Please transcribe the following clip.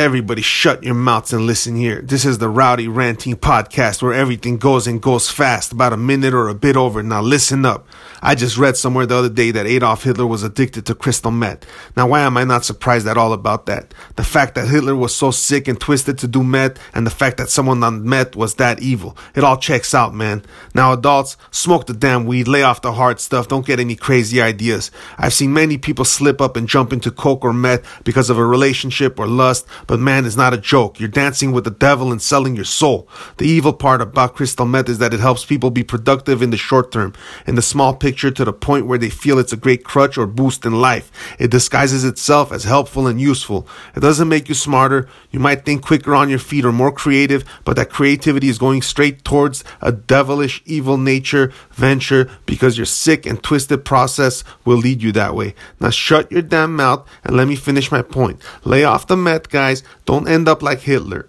Everybody shut your mouths and listen here. This is the Rowdy Ranting Podcast where everything goes and goes fast, about a minute or a bit over. Now listen up. I just read somewhere the other day that Adolf Hitler was addicted to crystal meth. Now why am I not surprised at all about that? The fact that Hitler was so sick and twisted to do meth and the fact that someone on meth was that evil. It all checks out, man. Now adults, smoke the damn weed, lay off the hard stuff, don't get any crazy ideas. I've seen many people slip up and jump into coke or meth because of a relationship or lust but man, it's not a joke. You're dancing with the devil and selling your soul. The evil part about crystal meth is that it helps people be productive in the short term, in the small picture to the point where they feel it's a great crutch or boost in life. It disguises itself as helpful and useful. It doesn't make you smarter. You might think quicker on your feet or more creative, but that creativity is going straight towards a devilish, evil nature venture because your sick and twisted process will lead you that way. Now shut your damn mouth and let me finish my point. Lay off the meth, guys. Don't end up like Hitler.